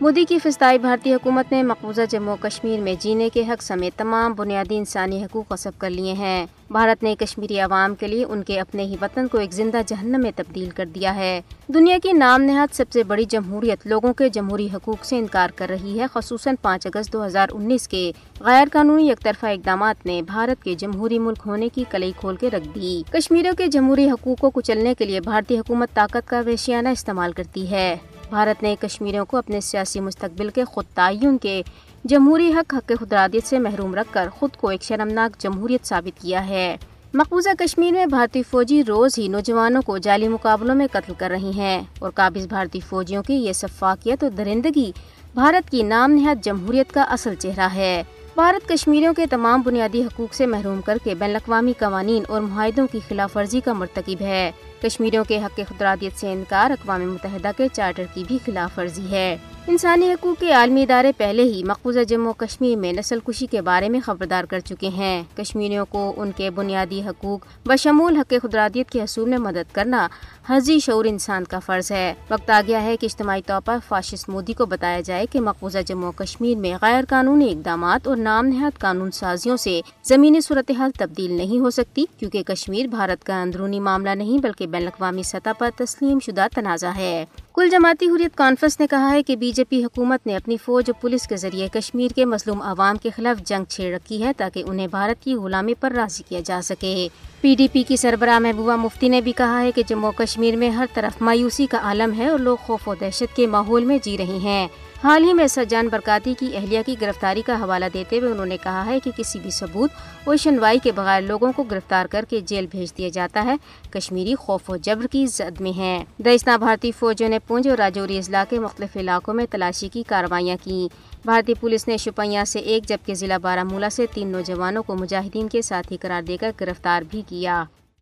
مودی کی فضائی بھارتی حکومت نے مقبوضہ جموں کشمیر میں جینے کے حق سمیت تمام بنیادی انسانی حقوق قصب کر لیے ہیں۔ بھارت نے کشمیری عوام کے لیے ان کے اپنے ہی وطن کو ایک زندہ جہنم میں تبدیل کر دیا ہے۔ دنیا کی نام نہاد سب سے بڑی جمہوریت لوگوں کے جمہوری حقوق سے انکار کر رہی ہے، خصوصاً پانچ اگست دو ہزار انیس کے۔ غیر قانونی یک طرفہ اقدامات نے بھارت کے جمہوری ملک ہونے کی کلئی کھول کے رکھ دی۔ کشمیریوں کے جمہوری حقوق کو کچلنے کے لیے بھارتی حکومت طاقت کا ویشیانہ استعمال کرتی ہے۔ بھارت نے کشمیریوں کو اپنے سیاسی مستقبل کے خود تعین کے جمہوری حق حق خدرادیت سے محروم رکھ کر خود کو ایک شرمناک جمہوریت ثابت کیا ہے۔ مقبوضہ کشمیر میں بھارتی فوجی روز ہی نوجوانوں کو جعلی مقابلوں میں قتل کر رہی ہیں اور قابض بھارتی فوجیوں کی یہ سفاقیت اور درندگی بھارت کی نام نہاد جمہوریت کا اصل چہرہ ہے۔ بھارت کشمیریوں کے تمام بنیادی حقوق سے محروم کر کے بین الاقوامی قوانین اور معاہدوں کی خلاف ورزی کا مرتکب ہے۔ کشمیریوں کے حق خدرادیت سے انکار اقوام متحدہ کے چارٹر کی بھی خلاف ورزی ہے۔ انسانی حقوق کے عالمی ادارے پہلے ہی مقبوضہ جموں کشمیر میں نسل کشی کے بارے میں خبردار کر چکے ہیں۔ کشمیریوں کو ان کے بنیادی حقوق بشمول حق خدرادیت کے حصول میں مدد کرنا حضی شعور انسان کا فرض ہے۔ وقت آ گیا ہے کہ اجتماعی طور پر فاشسٹ مودی کو بتایا جائے کہ مقبوضہ جموں کشمیر میں غیر قانونی اقدامات اور نام نہاد قانون سازیوں سے زمینی صورتحال تبدیل نہیں ہو سکتی کیونکہ کشمیر، بھارت کا اندرونی معاملہ نہیں بلکہ بین الاقوامی سطح پر تسلیم شدہ تنازع ہے۔ کل جماعتی حریت کانفرنس نے کہا ہے کہ بی جے پی حکومت نے اپنی فوج اور پولیس کے ذریعے کشمیر کے مظلوم عوام کے خلاف جنگ چھیڑ رکھی ہے تاکہ انہیں بھارت کی غلامی پر راضی کیا جا سکے۔ پی ڈی پی کی سربراہ محبوبہ مفتی نے بھی کہا ہے کہ جموں کشمیر میں ہر طرف مایوسی کا عالم ہے اور لوگ خوف و دہشت کے ماحول میں جی رہے ہیں۔ حال ہی میں سجان برکاتی کی اہلیہ کی گرفتاری کا حوالہ دیتے ہوئے انہوں نے کہا ہے کہ کسی بھی ثبوت اور شنوائی کے بغیر لوگوں کو گرفتار کر کے جیل بھیج دیا جاتا ہے۔ کشمیری خوف و جبر کی زد میں ہیں۔ دائستہ بھارتی فوجوں نے پونج اور راجوری اضلاع کے مختلف علاقوں میں تلاشی کی کاروائیاں کیں بھارتی پولیس نے شپیاں سے ایک جبکہ ضلع بارہ مولہ سے تین نوجوانوں کو مجاہدین کے ساتھی قرار دے کر گرفتار بھی کیا۔